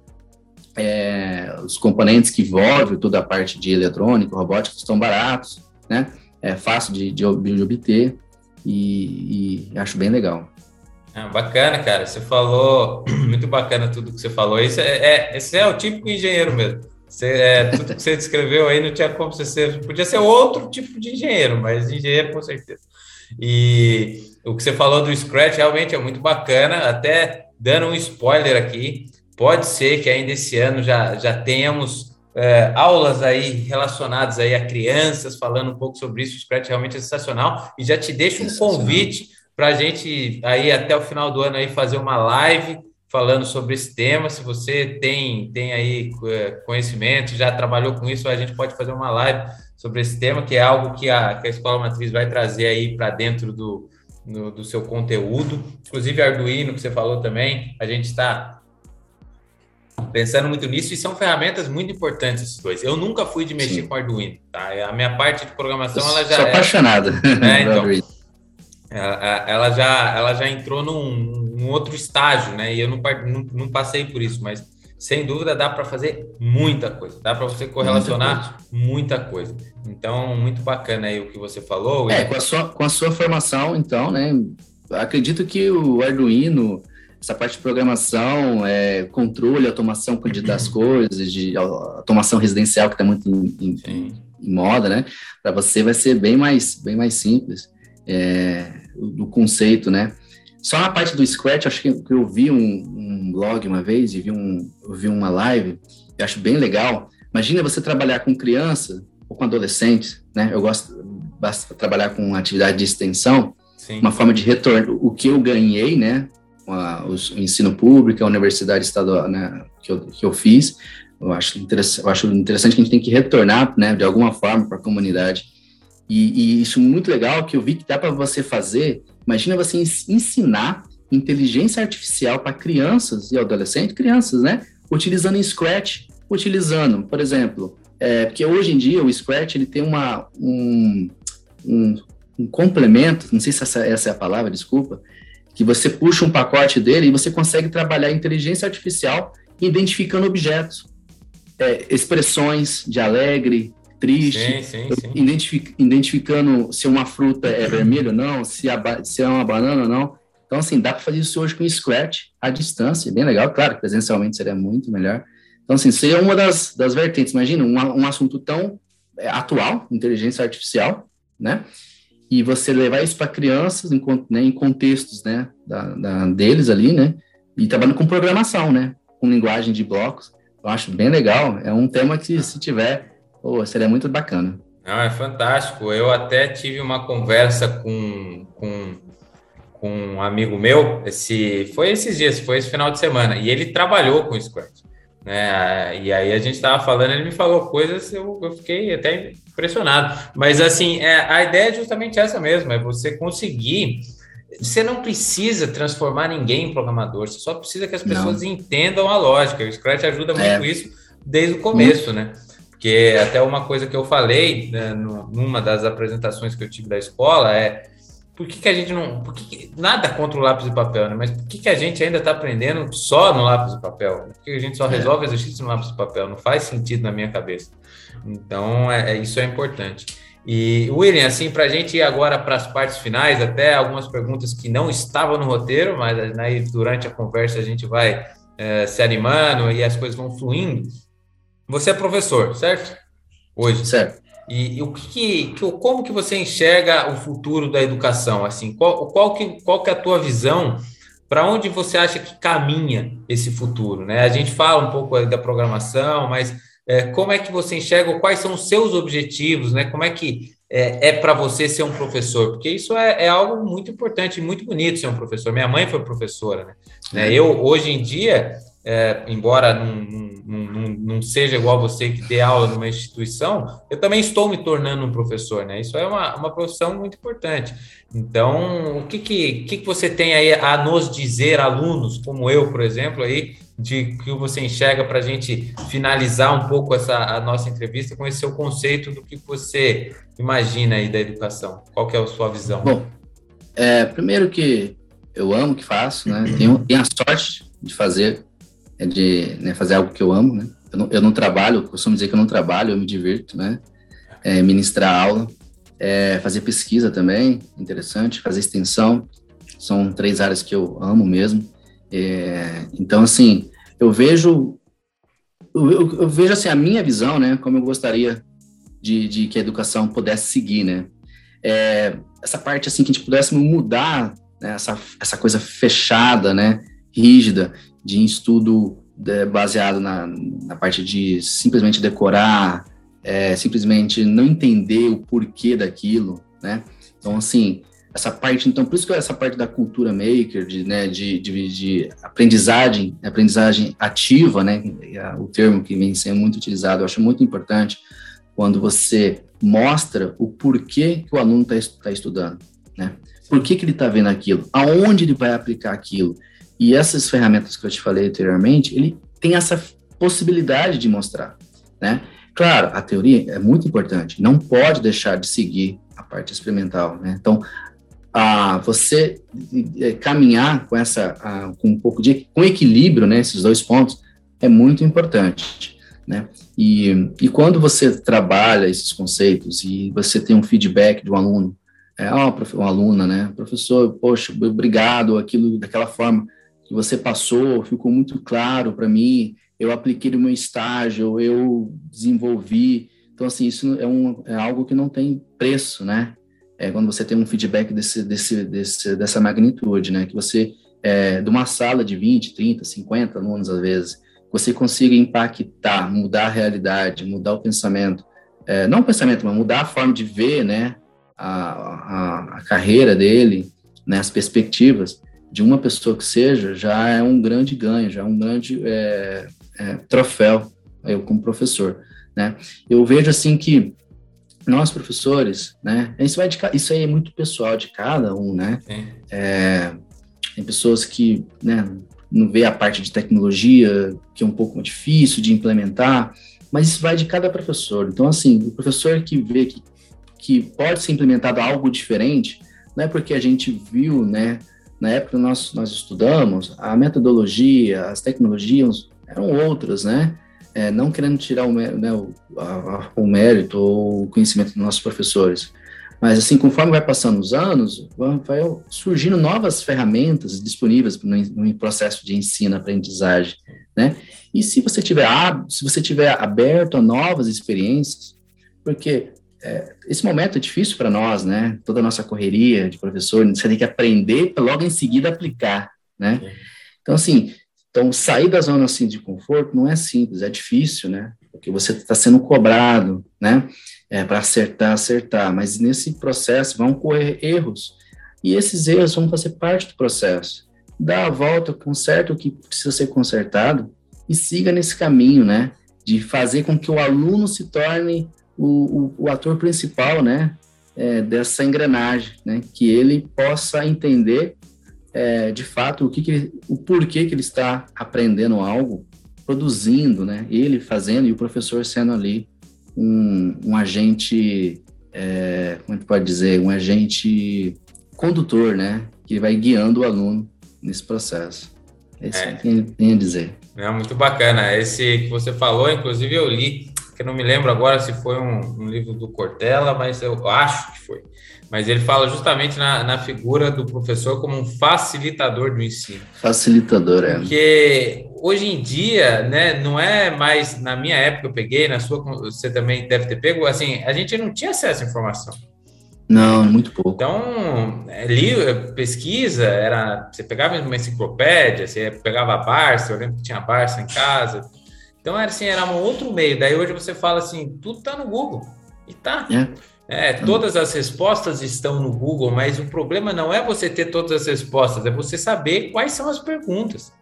S2: é, os componentes que envolvem toda a parte de eletrônica, robótica, estão baratos, né? É fácil de, de, de obter e, e, acho bem legal.
S1: Ah, bacana, cara. Você falou muito bacana tudo que você falou. Esse é, é, esse é o típico engenheiro mesmo você, é, tudo que você descreveu aí não tinha como você ser. Podia ser outro tipo de engenheiro, mas engenheiro com certeza. E o que você falou do Scratch realmente é muito bacana. Até dando um spoiler aqui, pode ser que ainda esse ano já, já tenhamos é, aulas aí relacionadas aí a crianças, falando um pouco sobre isso. O Scratch realmente é sensacional. E já te deixo um convite para a gente aí até o final do ano aí fazer uma live falando sobre esse tema. Se você tem, tem aí é, conhecimento, já trabalhou com isso, a gente pode fazer uma live sobre esse tema, que é algo que a, que a Escola Matriz vai trazer aí para dentro do, no, do seu conteúdo. Inclusive Arduino, que você falou também, a gente está pensando muito nisso e são ferramentas muito importantes esses dois. Eu nunca fui de mexer Sim. com Arduino, tá? A minha parte de programação, ela já
S2: sou é... apaixonada.
S1: Né? Então, ela, ela, já, ela já entrou num, num, outro estágio, né? E eu não, não, não passei por isso, mas sem dúvida dá para fazer muita coisa, dá para você correlacionar muita coisa. muita coisa. Então, muito bacana aí o que você falou.
S2: É, com a sua, com a sua formação, então, né? Acredito que o Arduino, essa parte de programação, é, controle, automação das coisas, de automação residencial, que está muito em, em, em, moda, né? Para você vai ser bem mais, bem mais simples é, do conceito, né? Só na parte do Scratch, acho que eu vi um, um blog uma vez e vi, um, vi uma live, eu acho bem legal. Imagina você trabalhar com criança ou com adolescentes, né? Eu gosto basta trabalhar com atividade de extensão, Sim. uma forma de retorno. O que eu ganhei, né? a, o ensino público, a universidade estadual né, que, eu, que eu fiz. Eu acho, interessante, eu acho interessante que a gente tem que retornar, né, de alguma forma, para a comunidade. E, e, isso é muito legal que eu vi que dá para você fazer. Imagina você ensinar inteligência artificial para crianças e adolescentes, crianças, né? Utilizando em Scratch, utilizando, por exemplo, é, porque hoje em dia o Scratch ele tem uma, um, um, um complemento, não sei se essa, essa é a palavra, desculpa, que você puxa um pacote dele e você consegue trabalhar inteligência artificial identificando objetos, é, expressões de alegre, triste, sim, sim, sim. Identific, identificando se uma fruta é vermelha ou não, se, a, se é uma banana ou não. Então, assim, dá para fazer isso hoje com Scratch à distância, bem legal. Claro, presencialmente seria muito melhor. Então, assim, seria uma das, das vertentes. Imagina um, um assunto tão é, atual, inteligência artificial, né? e você levar isso para crianças em, né, em contextos, né, da, da, deles ali, né, e trabalhando com programação, né, com linguagem de blocos, eu acho bem legal, é um tema que se tiver, oh, seria muito bacana.
S1: Não, é fantástico, eu até tive uma conversa com, com, com um amigo meu, esse, foi esses dias, foi esse final de semana, e ele trabalhou com Scratch né? E aí a gente estava falando, ele me falou coisas, eu, eu fiquei até impressionado. Mas assim, é, a ideia é justamente essa mesmo, é você conseguir. Você não precisa transformar ninguém em programador, você só precisa que as pessoas não. entendam a lógica. O Scratch ajuda muito é. isso desde o começo, né? Porque até uma coisa que eu falei né, numa das apresentações que eu tive da escola é por que, que a gente não. Por que, nada contra o lápis e papel, né? Mas por que, que a gente ainda está aprendendo só no lápis e papel? Por que a gente só é. resolve exercício no lápis e papel? Não faz sentido na minha cabeça. Então, é, é isso é importante. E, William, assim, para a gente ir agora para as partes finais, até algumas perguntas que não estavam no roteiro, mas né, durante a conversa a gente vai é, se animando e as coisas vão fluindo. Você é professor, certo?
S2: Hoje. Certo.
S1: E, e o que, que, como que você enxerga o futuro da educação? Assim, qual, qual que, qual que é a tua visão? Para onde você acha que caminha esse futuro? Né? A gente fala um pouco da programação, mas é, como é que você enxerga? Quais são os seus objetivos? Né? Como é que é, é para você ser um professor? Porque isso é, é, algo muito importante, muito bonito ser um professor. Minha mãe foi professora, né? né? Eu hoje em dia é, embora não, não, não, seja igual você que dê aula numa instituição, eu também estou me tornando um professor, né? Isso é uma, uma profissão muito importante. Então, o que, que, que você tem aí a nos dizer, alunos, como eu, por exemplo, aí, de que você enxerga para a gente finalizar um pouco essa a nossa entrevista com esse seu conceito do que você imagina aí da educação? Qual que é a sua visão?
S2: Bom, é, primeiro que eu amo o que faço, né? Tenho, tenho a sorte de fazer é de né, fazer algo que eu amo, né? Eu não, eu não, trabalho, costumo dizer que eu não trabalho, eu me divirto, né? É, ministrar aula, é, fazer pesquisa também, interessante, fazer extensão, são três áreas que eu amo mesmo. É, então, assim, eu vejo, eu, eu, vejo assim a minha visão, né? Como eu gostaria de, de que a educação pudesse seguir, né? É, essa parte assim que a gente pudesse mudar né, essa, essa coisa fechada, né? Rígida de estudo é, baseado na, na parte de simplesmente decorar, é, simplesmente não entender o porquê daquilo, né? Então, assim, essa parte, então, por isso que essa parte da cultura maker, de, né, de, de, de aprendizagem, aprendizagem ativa, né, o termo que vem sendo muito utilizado, eu acho muito importante, quando você mostra o porquê que o aluno está tá estudando, né? Por que, que ele está vendo aquilo? Aonde ele vai aplicar aquilo? E essas ferramentas que eu te falei anteriormente, ele tem essa possibilidade de mostrar, né? Claro, a teoria é muito importante, não pode deixar de seguir a parte experimental, né? Então, a você é, caminhar com essa, a, com um pouco de com equilíbrio, né? Esses dois pontos é muito importante, né? E, e quando você trabalha esses conceitos e você tem um feedback de um aluno, é, ó, uma aluna, né? Professor, poxa, obrigado, aquilo daquela forma que você passou, ficou muito claro para mim, eu apliquei no meu estágio, eu desenvolvi. Então, assim, isso é, um, é algo que não tem preço, né? É quando você tem um feedback desse, desse, desse, dessa magnitude, né? Que você, é, de uma sala de 20, 30, 50 alunos, às vezes, você consiga impactar, mudar a realidade, mudar o pensamento. É, não o pensamento, mas mudar a forma de ver, né? A, a, a carreira dele, né? As perspectivas de uma pessoa que seja, já é um grande ganho, já é um grande é, é, troféu, eu como professor, né? Eu vejo assim que nós professores, né? Isso, vai de, isso aí é muito pessoal de cada um, né? É, tem pessoas que, né? Não vê a parte de tecnologia que é um pouco difícil de implementar, mas isso vai de cada professor. Então, assim, o professor que vê que, que pode ser implementado algo diferente, não é porque a gente viu, né? Na época nós, nós estudamos, a metodologia, as tecnologias eram outras, né? É, não querendo tirar o, né, o, a, o, mérito ou o conhecimento dos nossos professores. Mas, assim, conforme vai passando os anos, vai surgindo novas ferramentas disponíveis no, no processo de ensino-aprendizagem, né? E se você tiver, se você tiver aberto a novas experiências, porque é, esse momento é difícil para nós, né? Toda a nossa correria de professor, você tem que aprender para logo em seguida aplicar, né? Então, assim, então, sair da zona assim, de conforto não é simples, é difícil, né? Porque você está sendo cobrado, né? É, para acertar, acertar. Mas nesse processo vão correr erros. E esses erros vão fazer parte do processo. Dá a volta, conserta o que precisa ser consertado e siga nesse caminho, né? De fazer com que o aluno se torne o, o, o ator principal, né? É, dessa engrenagem, né? Que ele possa entender é, de fato o que, que o porquê que ele está aprendendo algo, produzindo, né? Ele fazendo e o professor sendo ali um, um agente, é, como a gente pode dizer, um agente condutor, né? Que vai guiando o aluno nesse processo. É isso é. que eu tenho a dizer.
S1: É muito bacana. Esse que você falou, inclusive eu li, que eu não me lembro agora se foi um, um livro do Cortella, mas eu acho que foi mas ele fala justamente na, na figura do professor como um facilitador do ensino.
S2: Facilitador, é.
S1: Porque hoje em dia, né, não é mais, na minha época eu peguei, na sua você também deve ter pego, assim, a gente não tinha acesso à informação.
S2: Não, muito pouco.
S1: Então, ali, pesquisa, era, você pegava uma enciclopédia, você pegava a Barça, eu lembro que tinha a Barça em casa. Então, era assim, era um outro meio. Daí hoje você fala assim, tudo tá no Google. E tá. É. É, todas as respostas estão no Google, mas o problema não é você ter todas as respostas, é você saber quais são as perguntas.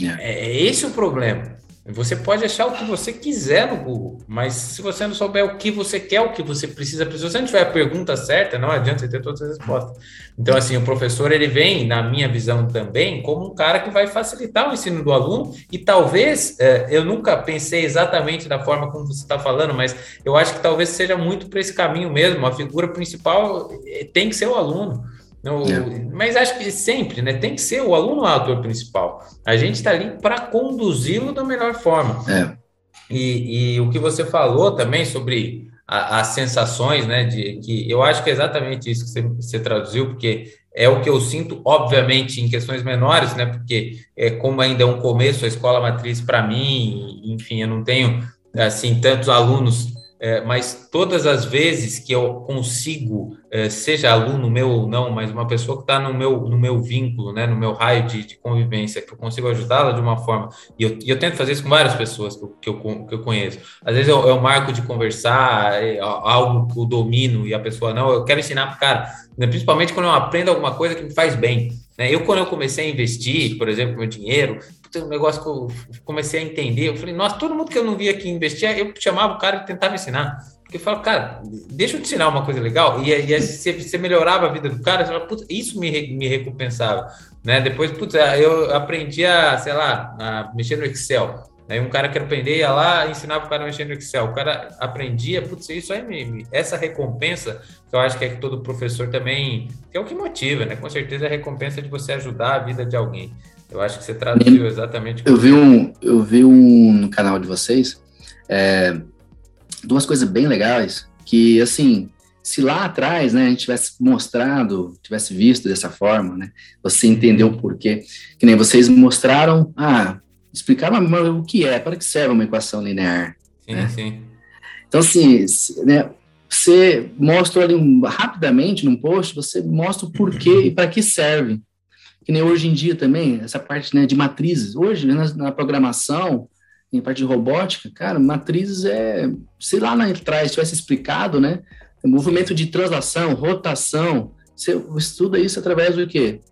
S1: É, é esse o problema. Você pode achar o que você quiser no Google, mas se você não souber o que você quer, o que você precisa, se você não tiver a pergunta certa, não adianta você ter todas as respostas. Então, assim, o professor, ele vem, na minha visão também, como um cara que vai facilitar o ensino do aluno e talvez, é, eu nunca pensei exatamente da forma como você está falando, mas eu acho que talvez seja muito para esse caminho mesmo. A figura principal é, tem que ser o aluno. No, é. Mas acho que sempre, né? Tem que ser o aluno o ator principal. A gente está ali para conduzi-lo da melhor forma. É. E, e, o que você falou também sobre a, as sensações, né? De que eu acho que é exatamente isso que você, você, traduziu, porque é o que eu sinto, obviamente, em questões menores, né? Porque é como ainda é um começo, a escola matriz para mim, enfim, eu não tenho assim tantos alunos é, mas todas as vezes que eu consigo, é, seja aluno meu ou não, mas uma pessoa que está no meu, no meu vínculo, né, no meu raio de, de convivência, que eu consigo ajudá-la de uma forma, e eu, e eu, tento fazer isso com várias pessoas que eu, que eu, que eu conheço. Às vezes eu, eu marco de conversar, é, algo que eu domino e a pessoa não, eu quero ensinar para o cara, né, principalmente quando eu aprendo alguma coisa que me faz bem. Né? Eu, quando eu comecei a investir, por exemplo, meu dinheiro, um negócio que eu comecei a entender. Eu falei, nossa, todo mundo que eu não via que investia, eu chamava o cara e tentava ensinar. Porque eu falo, cara, deixa eu te ensinar uma coisa legal. E, e você, você melhorava a vida do cara, você fala, putz, isso me, me recompensava. Né? Depois, putz, eu aprendi a, sei lá, a mexer no Excel. Aí um cara que aprender ia lá ensinava o cara a mexer no Excel. O cara aprendia, putz, isso aí me, essa recompensa, que eu acho que é que todo professor também, que é o que motiva, né? Com certeza é a recompensa de você ajudar a vida de alguém. Eu acho que você traduziu exatamente.
S2: Eu vi um, eu vi um no canal de vocês, é, duas coisas bem legais que assim, se lá atrás, né, a gente tivesse mostrado, tivesse visto dessa forma, né, você entendeu o porquê, que nem vocês mostraram, ah, explicaram o que é, para que serve uma equação linear.
S1: Sim, né? sim.
S2: Então, assim, né, você mostra ali um, rapidamente num post, você mostra o porquê e para que serve que nem hoje em dia também, essa parte né, de matrizes. Hoje, né, na, na, programação, em parte de robótica, cara, matrizes é, sei lá lá atrás, tivesse explicado, né? Movimento de translação, rotação, você estuda isso através do quê?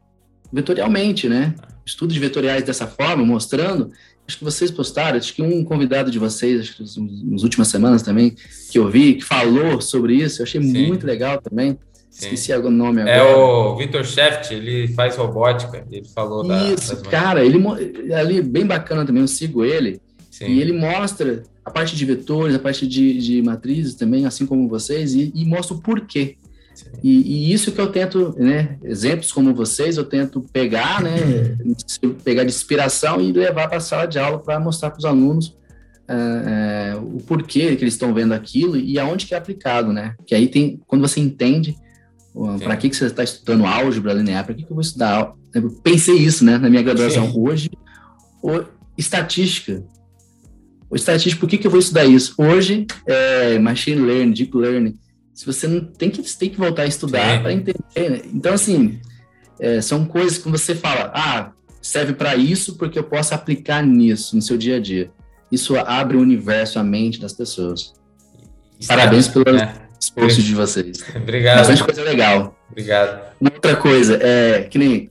S2: Vetorialmente, né? Estudos de vetoriais dessa forma, mostrando. Acho que vocês postaram, acho que um convidado de vocês, acho que nas últimas semanas também, que eu vi, que falou sobre isso, eu achei Sim. muito legal também. Sim. Esqueci o nome
S1: é agora. É o Vitor Scheft, ele faz robótica, ele falou
S2: Isso, da, cara, ele ali bem bacana também, eu sigo ele. Sim. E ele mostra a parte de vetores, a parte de, de matrizes também, assim como vocês, e, e mostra o porquê. E, e, isso que eu tento, né, exemplos como vocês, eu tento pegar, né, pegar de inspiração e levar para a sala de aula para mostrar para os alunos uh, uh, o porquê que eles estão vendo aquilo e aonde que é aplicado, né? Que aí tem, quando você entende para que, que você está estudando álgebra linear? Para que, que eu vou estudar? Eu pensei isso, né, na minha graduação. Sim. Hoje, o, estatística. O estatística, por que, que eu vou estudar isso? Hoje, é, machine learning, deep learning. Se você não tem que, tem que voltar a estudar para entender. Né? Então, assim, é, são coisas que você fala, ah, serve para isso porque eu posso aplicar nisso no seu dia a dia. Isso abre o universo, a mente das pessoas. Parabéns pela, é esforço de vocês.
S1: Obrigado.
S2: Bastante coisa legal.
S1: Obrigado.
S2: Uma outra coisa, é que nem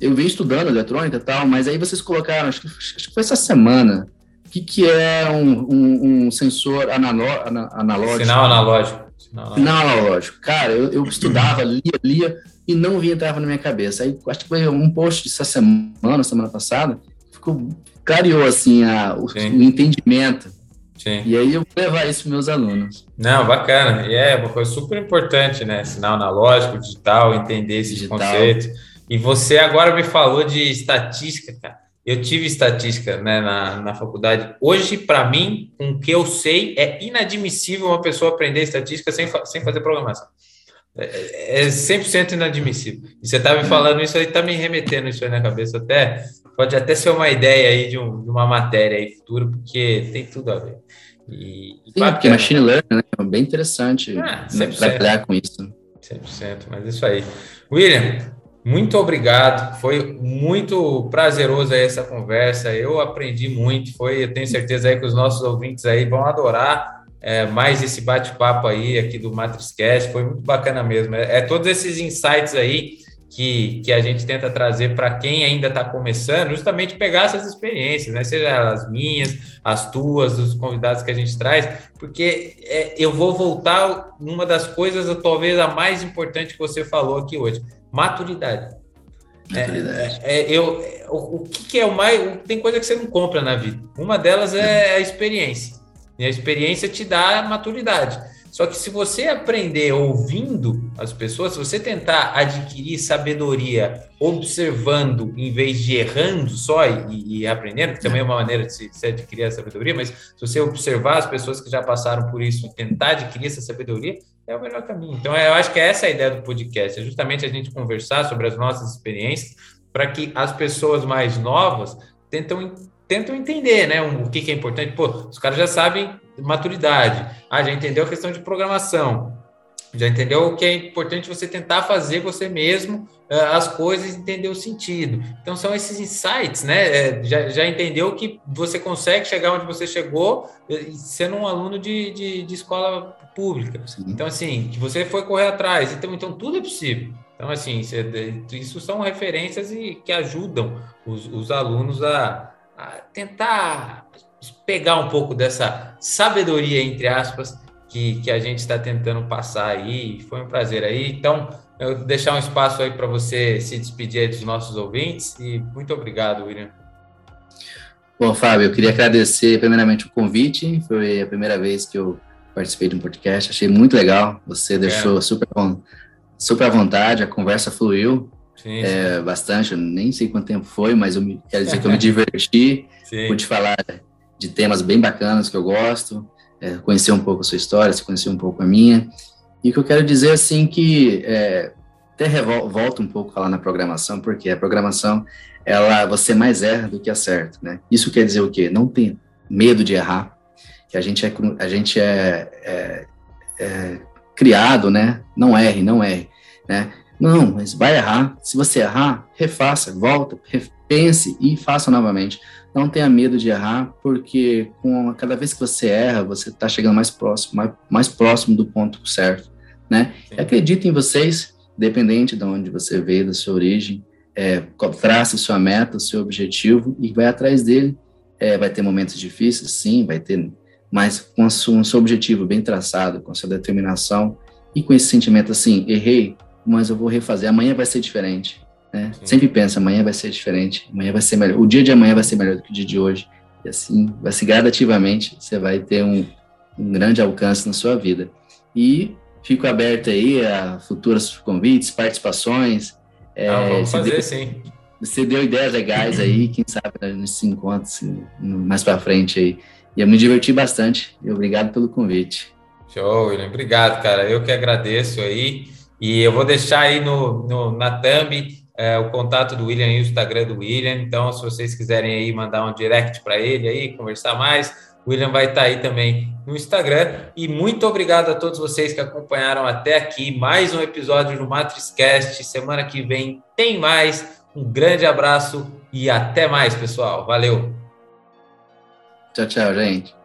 S2: eu venho estudando eletrônica e tal, mas aí vocês colocaram, acho que, acho que foi essa semana, o que, que é um, um, um sensor analó, analógico?
S1: Sinal analógico.
S2: Sinal analógico. Cara, eu, eu estudava, lia, lia e não via, entrava na minha cabeça. Aí acho que foi um post dessa semana, semana passada, ficou, clareou assim a, o, o entendimento Sim. E aí eu vou levar isso para meus alunos.
S1: Não, bacana. E é uma coisa super importante, né? Sinal analógico, digital, entender esses digital. conceitos. E você agora me falou de estatística, cara. Eu tive estatística né, na, na faculdade. Hoje, para mim, com o que eu sei, é inadmissível uma pessoa aprender estatística sem, sem fazer programação. É, é 100% inadmissível. E você tá me falando isso aí, tá me remetendo isso aí na cabeça até. Pode até ser uma ideia aí de, um, de uma matéria aí futura, porque tem tudo a ver.
S2: E, Sim, bacana. porque machine learning né, é bem interessante ah, trabalhar com isso.
S1: 100%, mas isso aí. William, muito obrigado. Foi muito prazeroso essa conversa. Eu aprendi muito. Foi, eu tenho certeza aí que os nossos ouvintes aí vão adorar é, mais esse bate-papo aí aqui do MatrixCast, foi muito bacana mesmo. É, é, todos esses insights aí que, que a gente tenta trazer para quem ainda está começando, justamente pegar essas experiências, né? Seja as minhas, as tuas, os convidados que a gente traz, porque é, eu vou voltar numa das coisas, talvez a mais importante que você falou aqui hoje: maturidade.
S2: maturidade.
S1: É, é, eu, o, o que, que é o mais. Tem coisa que você não compra na vida. Uma delas é a experiência. E a experiência te dá maturidade. Só que se você aprender ouvindo as pessoas, se você tentar adquirir sabedoria observando em vez de errando só e, e aprendendo, que também é uma maneira de se, de se adquirir a sabedoria, mas se você observar as pessoas que já passaram por isso e tentar adquirir essa sabedoria, é o melhor caminho. Então, eu acho que é essa a ideia do podcast, é justamente a gente conversar sobre as nossas experiências para que as pessoas mais novas tentam tentam entender, né? O que, que é importante. Pô, os caras já sabem maturidade. Ah, já entendeu a questão de programação. Já entendeu o que é importante você tentar fazer você mesmo uh, as coisas, entender o sentido. Então são esses insights, né? É, já, já entendeu que você consegue chegar onde você chegou sendo um aluno de, de, de escola pública. Sim. Então, assim, que você foi correr atrás. Então, então tudo é possível. Então, assim, isso são referências e que ajudam os, os alunos a tentar pegar um pouco dessa sabedoria, entre aspas, que, que a gente está tentando passar aí. Foi um prazer aí. Então, eu vou deixar um espaço aí para você se despedir dos nossos ouvintes e muito obrigado, William.
S2: Bom, Fábio, eu queria agradecer primeiramente o convite. Foi a primeira vez que eu participei de um podcast. Achei muito legal. Você deixou super, super à vontade, a conversa fluiu. Sim, é, bastante, eu nem sei quanto tempo foi, mas eu me, quero dizer que eu me diverti, sim. pude falar de temas bem bacanas que eu gosto, é, conhecer um pouco a sua história, se conhecer um pouco a minha. E o que eu quero dizer, assim, que é, até volta um pouco falar na programação, porque a programação, ela, você mais erra do que acerta, né? Isso quer dizer o quê? Não tenha medo de errar, que a gente é, a gente é, é, é criado, né? Não erre, não erre, né? Não, mas vai errar. Se você errar, refaça, volta, repense e faça novamente. Não tenha medo de errar, porque com cada vez que você erra, você está chegando mais próximo, mais, mais, próximo do ponto certo, né? Acredite em vocês, dependente de onde você veio, da sua origem, é, trace sua meta, seu objetivo e vai atrás dele. É, vai ter momentos difíceis, sim, vai ter, mas com o seu objetivo bem traçado, com a sua determinação e com esse sentimento assim, errei, mas eu vou refazer, amanhã vai ser diferente. Né? Sempre pensa, amanhã vai ser diferente, amanhã vai ser melhor. O dia de amanhã vai ser melhor do que o dia de hoje. E assim, vai se gradativamente, você vai ter um, um grande alcance na sua vida. E fico aberto aí a futuros convites, participações.
S1: É, ah, vamos fazer, deu, sim.
S2: Você deu ideias legais aí, quem sabe né, nesses encontros mais para frente aí. E eu me diverti bastante. E obrigado pelo convite.
S1: Show, William. Obrigado, cara. Eu que agradeço aí. E eu vou deixar aí no, no na thumb é, o contato do William e o Instagram do William. Então, se vocês quiserem aí mandar um direct para ele aí, conversar mais, o William vai estar tá aí também no Instagram. E muito obrigado a todos vocês que acompanharam até aqui mais um episódio do MatrizCast. Semana que vem tem mais. Um grande abraço e até mais, pessoal. Valeu.
S2: Tchau, tchau, gente.